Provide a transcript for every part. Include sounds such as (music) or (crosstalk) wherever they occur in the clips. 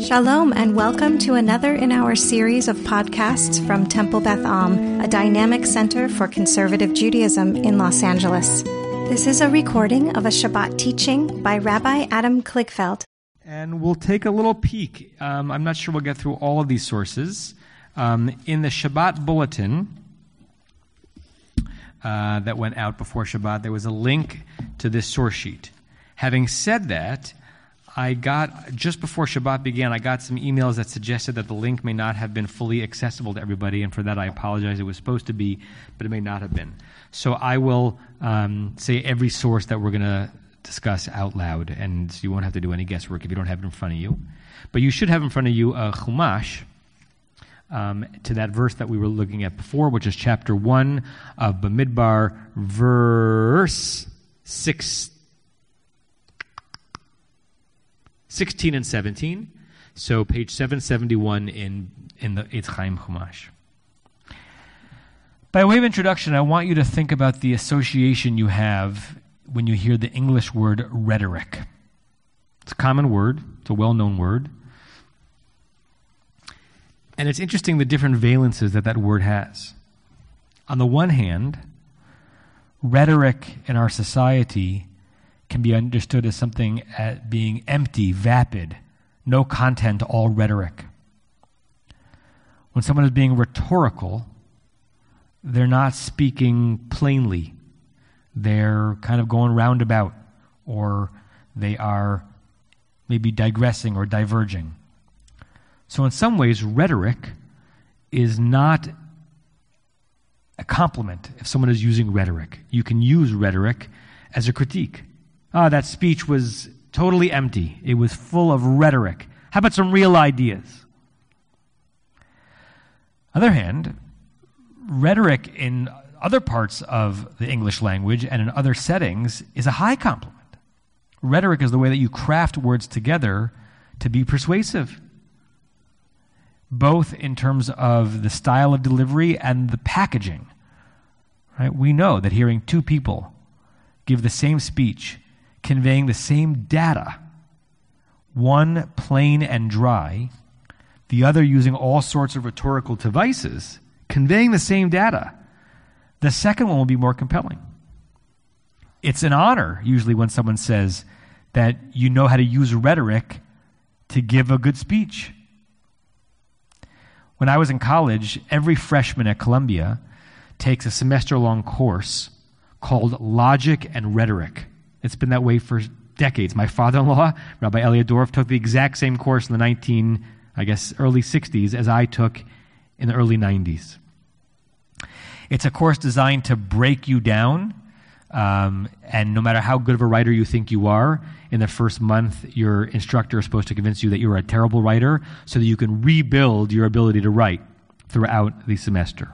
Shalom, and welcome to another in our series of podcasts from Temple Beth Am, a dynamic center for conservative Judaism in Los Angeles. This is a recording of a Shabbat teaching by Rabbi Adam Kligfeld. And we'll take a little peek. Um, I'm not sure we'll get through all of these sources. Um, in the Shabbat bulletin uh, that went out before Shabbat, there was a link to this source sheet. Having said that, I got, just before Shabbat began, I got some emails that suggested that the link may not have been fully accessible to everybody, and for that I apologize. It was supposed to be, but it may not have been. So I will um, say every source that we're going to discuss out loud, and you won't have to do any guesswork if you don't have it in front of you. But you should have in front of you a Chumash um, to that verse that we were looking at before, which is chapter 1 of Bamidbar, verse 6 16 and 17. So page 771 in, in the Eitz Chaim Chumash. By way of introduction, I want you to think about the association you have when you hear the English word rhetoric. It's a common word, it's a well known word. And it's interesting the different valences that that word has. On the one hand, rhetoric in our society can be understood as something as being empty, vapid, no content, all rhetoric. When someone is being rhetorical, they're not speaking plainly. They're kind of going roundabout, or they are maybe digressing or diverging. So, in some ways, rhetoric is not a compliment if someone is using rhetoric. You can use rhetoric as a critique. Ah, that speech was totally empty. It was full of rhetoric. How about some real ideas? Other hand, rhetoric in other parts of the English language and in other settings is a high compliment. Rhetoric is the way that you craft words together to be persuasive, both in terms of the style of delivery and the packaging. Right? We know that hearing two people give the same speech conveying the same data, one plain and dry, the other using all sorts of rhetorical devices, conveying the same data, the second one will be more compelling. It's an honor, usually, when someone says that you know how to use rhetoric to give a good speech. When I was in college, every freshman at Columbia takes a semester long course called Logic and Rhetoric. It's been that way for decades. My father-in-law, Rabbi Elliot Dorff, took the exact same course in the 19, I guess, early 60s as I took in the early 90s. It's a course designed to break you down. Um, and no matter how good of a writer you think you are, in the first month, your instructor is supposed to convince you that you're a terrible writer so that you can rebuild your ability to write throughout the semester.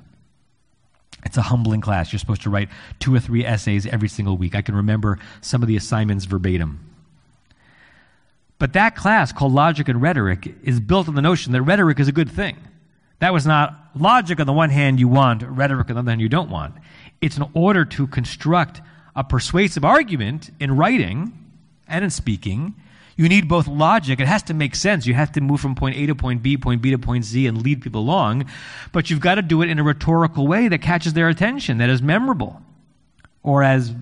It's a humbling class. You're supposed to write two or three essays every single week. I can remember some of the assignments verbatim. But that class called Logic and Rhetoric is built on the notion that rhetoric is a good thing. That was not logic on the one hand you want, rhetoric on the other hand you don't want. It's in order to construct a persuasive argument in writing and in speaking you need both logic. It has to make sense. You have to move from point A to point B, point B to point Z, and lead people along. But you've got to do it in a rhetorical way that catches their attention, that is memorable. Or as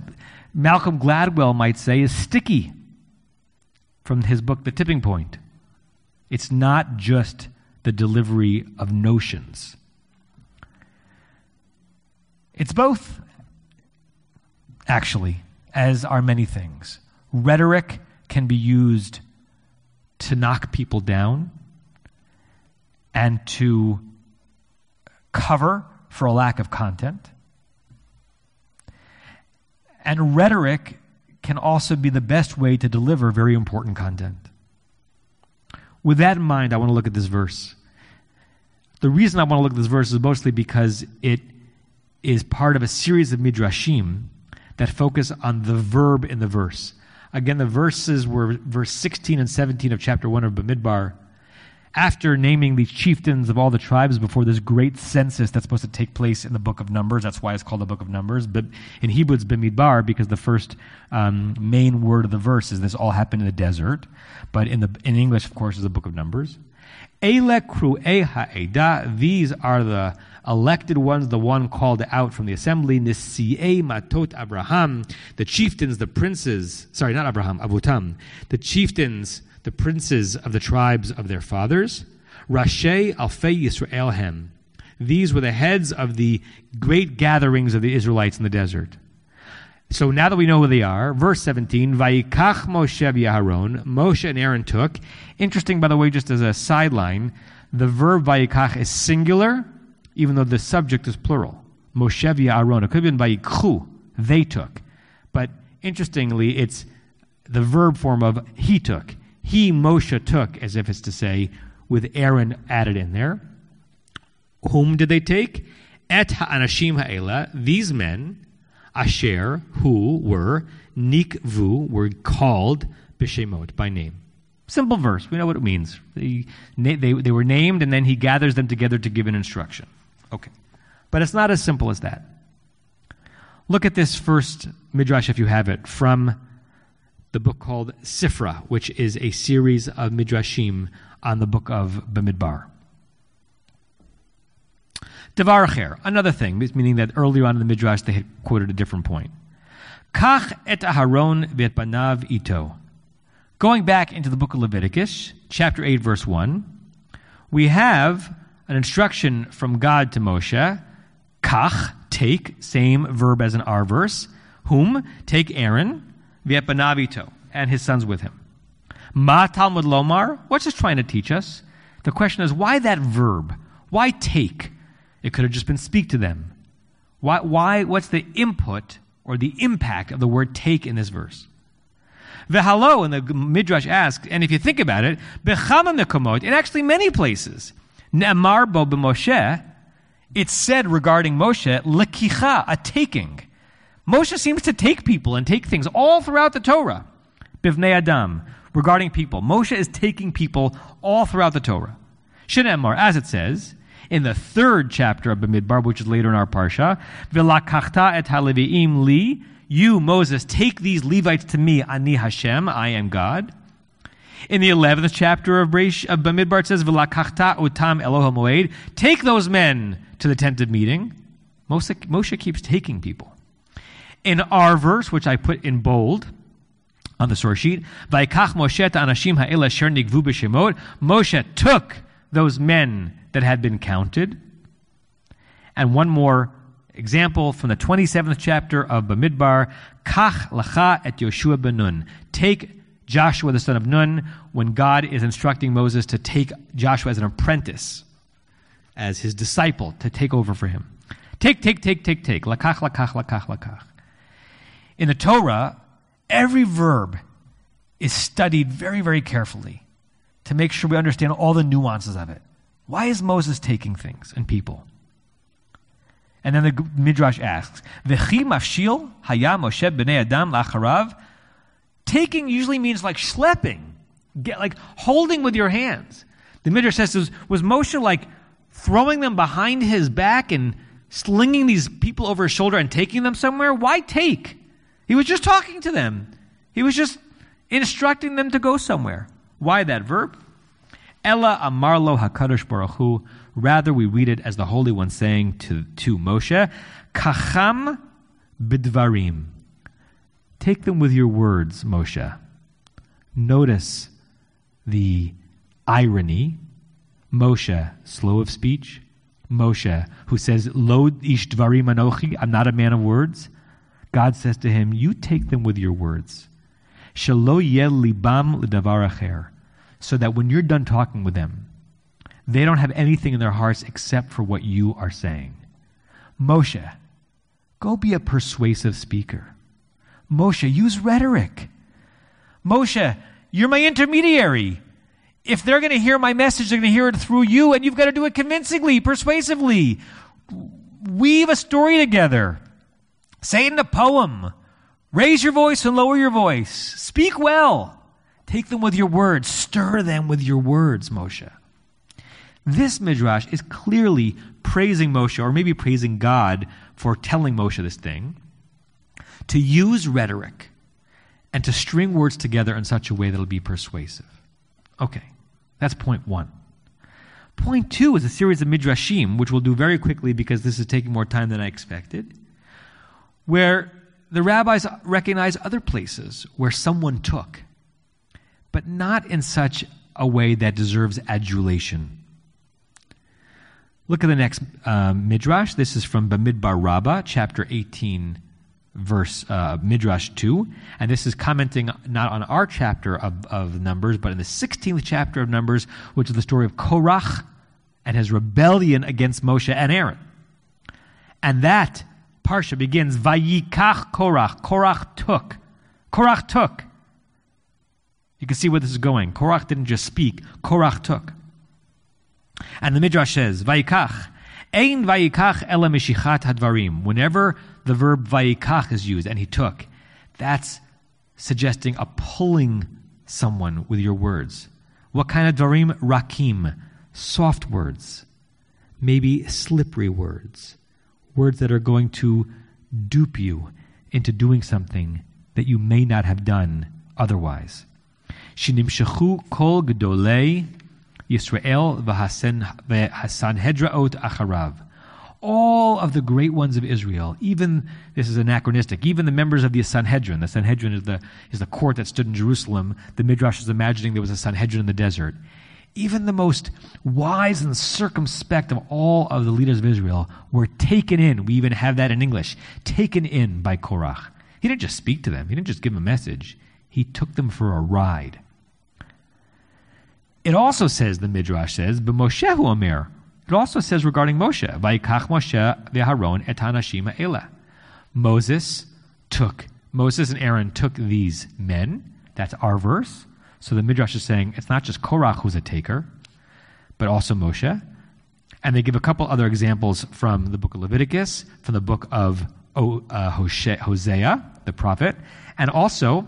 Malcolm Gladwell might say, is sticky from his book, The Tipping Point. It's not just the delivery of notions, it's both, actually, as are many things. Rhetoric can be used to knock people down and to cover for a lack of content. And rhetoric can also be the best way to deliver very important content. With that in mind, I want to look at this verse. The reason I want to look at this verse is mostly because it is part of a series of midrashim that focus on the verb in the verse. Again, the verses were verse 16 and 17 of chapter 1 of Bamidbar. after naming the chieftains of all the tribes before this great census that's supposed to take place in the book of Numbers. That's why it's called the book of Numbers. But in Hebrew, it's Bamidbar because the first um, main word of the verse is this all happened in the desert. But in, the, in English, of course, is the book of Numbers. Ele kru'e ha'eda. These are the elected ones, the one called out from the assembly. Nisi'e matot Abraham. The chieftains, the princes. Sorry, not Abraham, Avutam. The chieftains the princes of the tribes of their fathers. Rashi Alfei Yisrael Hem. These were the heads of the great gatherings of the Israelites in the desert. So now that we know who they are, verse 17, Vayikach Moshe v'Aharon, Moshe and Aaron took. Interesting, by the way, just as a sideline, the verb Vayikach is singular, even though the subject is plural. Moshe v'Aharon. It could have been Vayikchu, they took. But interestingly, it's the verb form of he took he, Moshe, took, as if it's to say, with Aaron added in there. Whom did they take? Et ha'anashim ha'ela, these men, asher, who were, nikvu, were called b'shemot, by name. Simple verse. We know what it means. They, they, they were named, and then he gathers them together to give an instruction. Okay. But it's not as simple as that. Look at this first midrash, if you have it, from the book called Sifra, which is a series of midrashim on the book of Bamidbar. Devar acher, another thing, meaning that earlier on in the midrash they had quoted a different point. Kach et Aharon v'et banav ito. Going back into the book of Leviticus, chapter 8, verse 1, we have an instruction from God to Moshe. Kach, take, same verb as in our verse. Whom? Take Aaron Viepanavito, and his sons with him. Ma Talmud Lomar, what's this trying to teach us? The question is, why that verb? Why take? It could have just been speak to them. Why, why, what's the input or the impact of the word take in this verse? V'halo, and the Midrash asks, and if you think about it, bechama mekomot, in actually many places, ne'amar bo b'Moshe, it's said regarding Moshe, lekicha, a taking. Moshe seems to take people and take things all throughout the Torah. Bivnei Adam, regarding people. Moshe is taking people all throughout the Torah. Shinemar, as it says, in the third chapter of Bamidbar, which is later in our parsha, V'lakachta et haleviim li, you, Moses, take these Levites to me, ani Hashem, I am God. In the 11th chapter of, Breish, uh, of Bamidbar, it says, V'lakachta utam Elohim moed, take those men to the tent of meeting. Moshe, Moshe keeps taking people. In our verse, which I put in bold on the source sheet, Moshe took those men that had been counted. And one more example from the 27th chapter of Bamidbar, Kach lacha et Yoshua ben Nun. Take Joshua the son of Nun when God is instructing Moses to take Joshua as an apprentice, as his disciple, to take over for him. Take, take, take, take, take. Lakach, lakach, lakach, lakach. In the Torah, every verb is studied very, very carefully to make sure we understand all the nuances of it. Why is Moses taking things and people? And then the Midrash asks, V'chi mafshil haya Moshe b'nei Adam lacharav? Taking usually means like schlepping, get, like holding with your hands. The Midrash says, was, was Moshe like throwing them behind his back and slinging these people over his shoulder and taking them somewhere? Why take? He was just talking to them. He was just instructing them to go somewhere. Why that verb? Ella amarlo hakadosh baruch hu. Rather, we read it as the Holy One saying to, to Moshe, Kacham bidvarim. Take them with your words, Moshe. Notice the irony. Moshe, slow of speech. Moshe, who says, Lo ish dvarim anochi, I'm not a man of words. God says to him, You take them with your words. Shalo yel libam acher. So that when you're done talking with them, they don't have anything in their hearts except for what you are saying. Moshe, go be a persuasive speaker. Moshe, use rhetoric. Moshe, you're my intermediary. If they're going to hear my message, they're going to hear it through you, and you've got to do it convincingly, persuasively. Weave a story together. Say it in a poem. Raise your voice and lower your voice. Speak well. Take them with your words. Stir them with your words, Moshe. This midrash is clearly praising Moshe, or maybe praising God for telling Moshe this thing, to use rhetoric and to string words together in such a way that'll be persuasive. Okay, that's point one. Point two is a series of midrashim, which we'll do very quickly because this is taking more time than I expected, where the rabbis recognize other places where someone took, but not in such a way that deserves adulation. Look at the next uh, midrash. This is from Bamidbar Rabbah, chapter 18, verse uh, Midrash 2. And this is commenting not on our chapter of, of Numbers, but in the 16th chapter of Numbers, which is the story of Korach and his rebellion against Moshe and Aaron. And that parsha begins, Vayikach Korach. Korach took. Korach took. You can see where this is going. Korach didn't just speak, Korach took. And the Midrash says, Vayikach. Ein vayikach ela mishichat hadvarim. Whenever the verb vayikach is used, and he took, that's suggesting a pulling someone with your words. What kind of dvarim? Rakim. Soft words. Maybe slippery words. Words that are going to dupe you into doing something that you may not have done otherwise. Shinimshachu kol gedolei Yisrael v'hasanhedraot acharav. All of the great ones of Israel, even this is anachronistic, even the members of the Sanhedrin. The Sanhedrin is the, is the court that stood in Jerusalem. The Midrash is imagining there was a Sanhedrin in the desert. Even the most wise and circumspect of all of the leaders of Israel were taken in. We even have that in English taken in by Korach. He didn't just speak to them, he didn't just give them a message, he took them for a ride. It also says, the Midrash says, "But B'Moshehu Omer. It also says regarding Moshe, Vayikach Moshe v'Haron et hanashim Ela. Moses took, Moses and Aaron took these men. That's our verse. So the Midrash is saying it's not just Korach who's a taker, but also Moshe. And they give a couple other examples from the book of Leviticus, from the book of uh, Hosea, the prophet, and also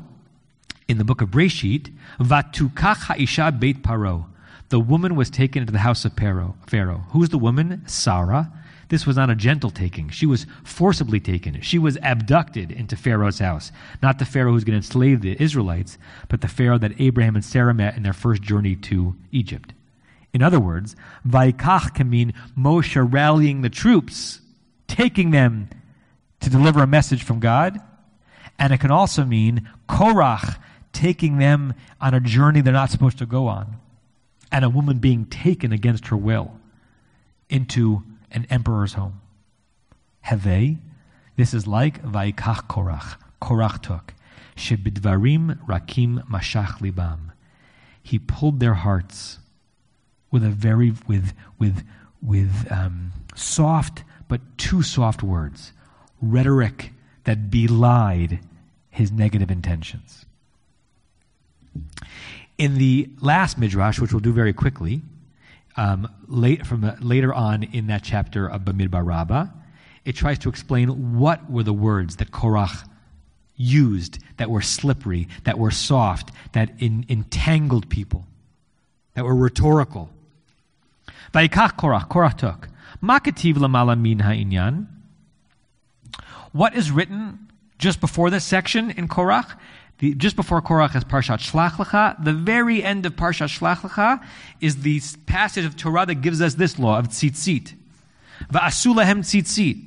in the book of Breshit, Vatukach Ha'isha Beit Paro. The woman was taken into the house of Pharaoh. Pharaoh. Who's the woman? Sarah. This was not a gentle taking. She was forcibly taken. She was abducted into Pharaoh's house. Not the Pharaoh who's going to enslave the Israelites, but the Pharaoh that Abraham and Sarah met in their first journey to Egypt. In other words, Vaikach can mean Moshe rallying the troops, taking them to deliver a message from God. And it can also mean Korach taking them on a journey they're not supposed to go on, and a woman being taken against her will into an emperor's home. Heve, this is like Vaikach Korach. Korach took. Shebidvarim Rakim Mashach Libam. He pulled their hearts with a very with with with um, soft but too soft words, rhetoric that belied his negative intentions. In the last midrash, which we'll do very quickly, um, late, from the, later on in that chapter of Bamidbar Rabbah, it tries to explain what were the words that Korach used that were slippery, that were soft, that in, entangled people, that were rhetorical. Vayikach Korach, Korach took. Makativ lamala min ha'inyan. What is written just before this section in Korach? The, just before Korach is Parshat Shlach Lecha. The very end of Parshat Shlach Lecha is the passage of Torah that gives us this law of tzitzit. Va'asulahem tzitzit.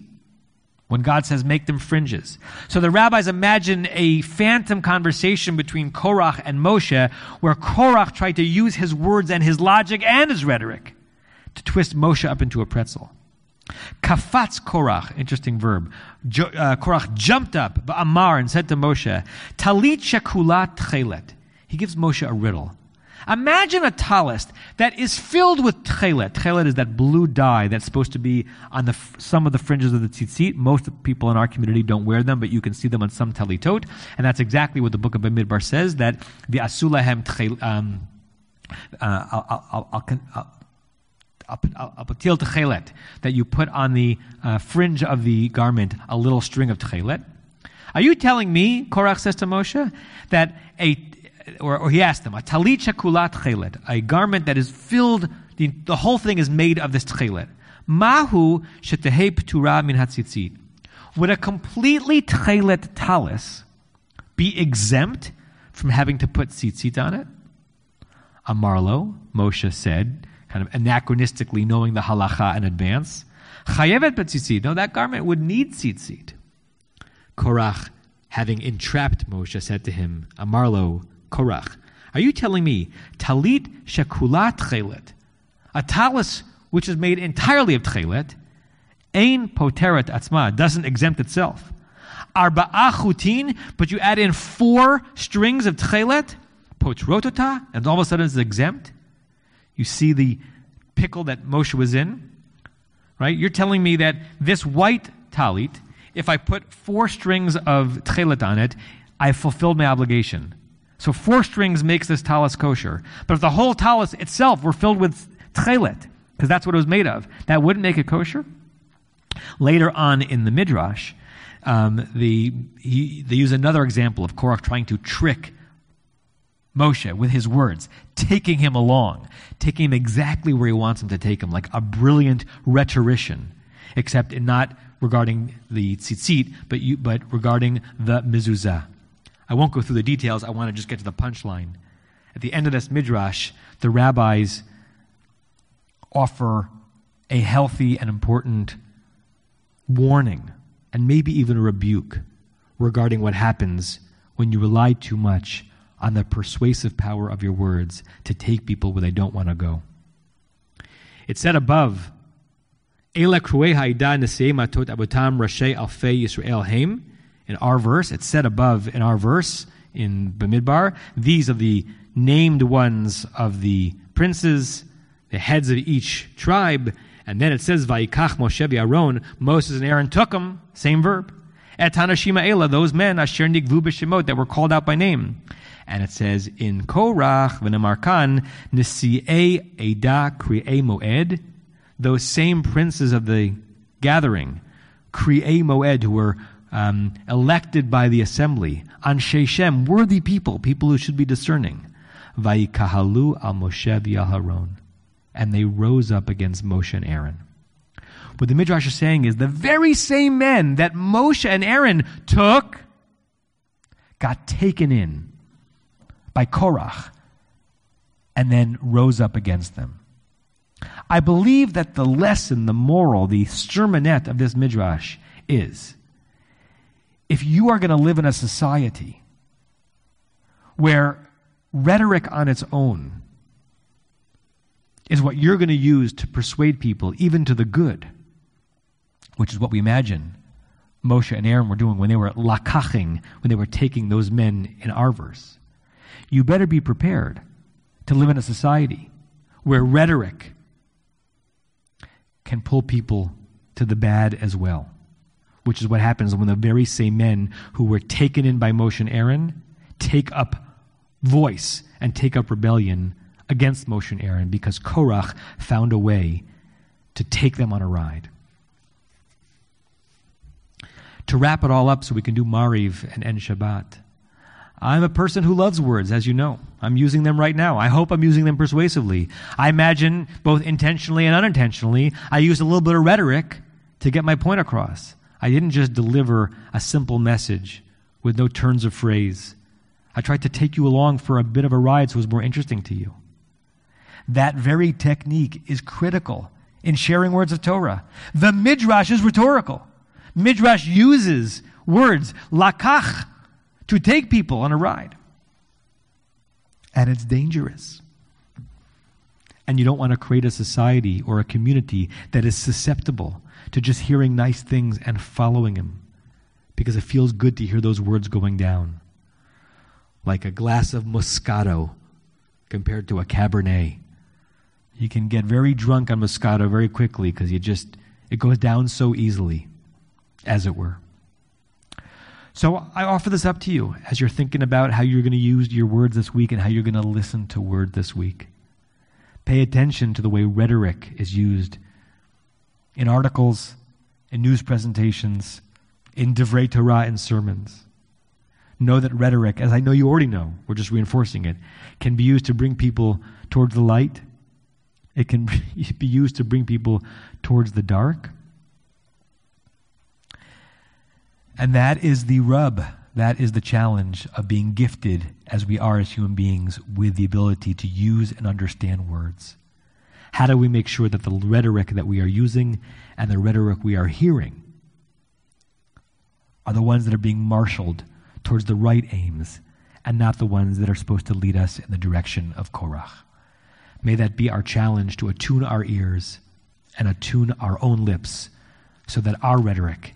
When God says, make them fringes. So the rabbis imagine a phantom conversation between Korach and Moshe, where Korach tried to use his words and his logic and his rhetoric to twist Moshe up into a pretzel. Kafatz Korach, interesting verb. Uh, Korach jumped up, Amar, and said to Moshe, Talit shakulat tchelet. He gives Moshe a riddle. Imagine a talist that is filled with tchelet. Tchelet is that blue dye that's supposed to be on the, some of the fringes of the tzitzit. Most people in our community don't wear them, but you can see them on some talitot. And that's exactly what the book of Bamidbar says, that the asulahem tchelet, um, uh, I'll, I'll, I'll, apatil techelet, that you put on the uh, fringe of the garment a little string of techelet. Are you telling me, Korach says to Moshe, that a, or, or he asked him, a talit shakulat techelet, a garment that is filled The, the whole thing is made of this tchelet. Mahu shetehei tura min hatzitzit. Would a completely tchelet talis be exempt from having to put tzitzit on it? Amarlo, Moshe said, kind of anachronistically knowing the halacha in advance. Chayevet betzitzit. No, that garment would need tzitzit. Korach, having entrapped Moshe, said to him, Amarlo, Korach, are you telling me talit shekulat tchelet, a talis which is made entirely of tchelet, ein poteret atzma, doesn't exempt itself. Arba'a chutin, but you add in four strings of tchelet, potrotota, and all of a sudden it's exempt. You see the pickle that Moshe was in, right? You're telling me that this white talit, if I put four strings of tchelet on it, I fulfilled my obligation. So four strings makes this talis kosher. But if the whole talis itself were filled with tchelet, because that's what it was made of, that wouldn't make it kosher. Later on in the midrash, um, the, he, they use another example of Korach trying to trick Moshe with his words, taking him along, taking him exactly where he wants him to take him, like a brilliant rhetorician, except not regarding the tzitzit, but, you, but regarding the mezuzah. I won't go through the details. I want to just get to the punchline. At the end of this midrash, the rabbis offer a healthy and important warning and maybe even a rebuke regarding what happens when you rely too much on the persuasive power of your words to take people where they don't want to go. It said above, Ela matot alfei Yisrael. In our verse, it said above in our verse in Bamidbar, these are the named ones of the princes, the heads of each tribe. And then it says, Vaikach Moshe Aaron, Moses and Aaron took them, same verb. Et Hanashima Ela, those men, Asher Nigvu that were called out by name. And it says, in Korach v'nemarkan nisi'e eda kri'e moed, those same princes of the gathering, kri'e moed, who were um, elected by the assembly, on Sheshem, worthy people, people who should be discerning. Vayikahalu al Moshe v'Aharon. And they rose up against Moshe and Aaron. What the Midrash is saying is the very same men that Moshe and Aaron took got taken in by Korach and then rose up against them. I believe that the lesson, the moral, the sermonette of this Midrash is if you are going to live in a society where rhetoric on its own is what you're going to use to persuade people, even to the good, which is what we imagine Moshe and Aaron were doing when they were lakaching, when they were taking those men in our verse. You better be prepared to live in a society where rhetoric can pull people to the bad as well, which is what happens when the very same men who were taken in by and Aaron take up voice and take up rebellion against and Aaron because Korach found a way to take them on a ride. To wrap it all up so we can do Mariv and end Shabbat. I'm a person who loves words, as you know. I'm using them right now. I hope I'm using them persuasively. I imagine, both intentionally and unintentionally, I used a little bit of rhetoric to get my point across. I didn't just deliver a simple message with no turns of phrase. I tried to take you along for a bit of a ride so it was more interesting to you. That very technique is critical in sharing words of Torah. The Midrash is rhetorical. Midrash uses words, lakach, to take people on a ride. And it's dangerous. And you don't want to create a society or a community that is susceptible to just hearing nice things and following him because it feels good to hear those words going down. Like a glass of Moscato compared to a Cabernet. You can get very drunk on Moscato very quickly because you just, it goes down so easily, as it were. So I offer this up to you as you're thinking about how you're going to use your words this week and how you're going to listen to word this week. Pay attention to the way rhetoric is used in articles, in news presentations, in Divrei Torah and sermons. Know that rhetoric, as I know you already know, we're just reinforcing it, can be used to bring people towards the light It can (laughs) be used to bring people towards the dark. And that is the rub. That is the challenge of being gifted as we are as human beings with the ability to use and understand words. How do we make sure that the rhetoric that we are using and the rhetoric we are hearing are the ones that are being marshaled towards the right aims and not the ones that are supposed to lead us in the direction of Korach? May that be our challenge to attune our ears and attune our own lips so that our rhetoric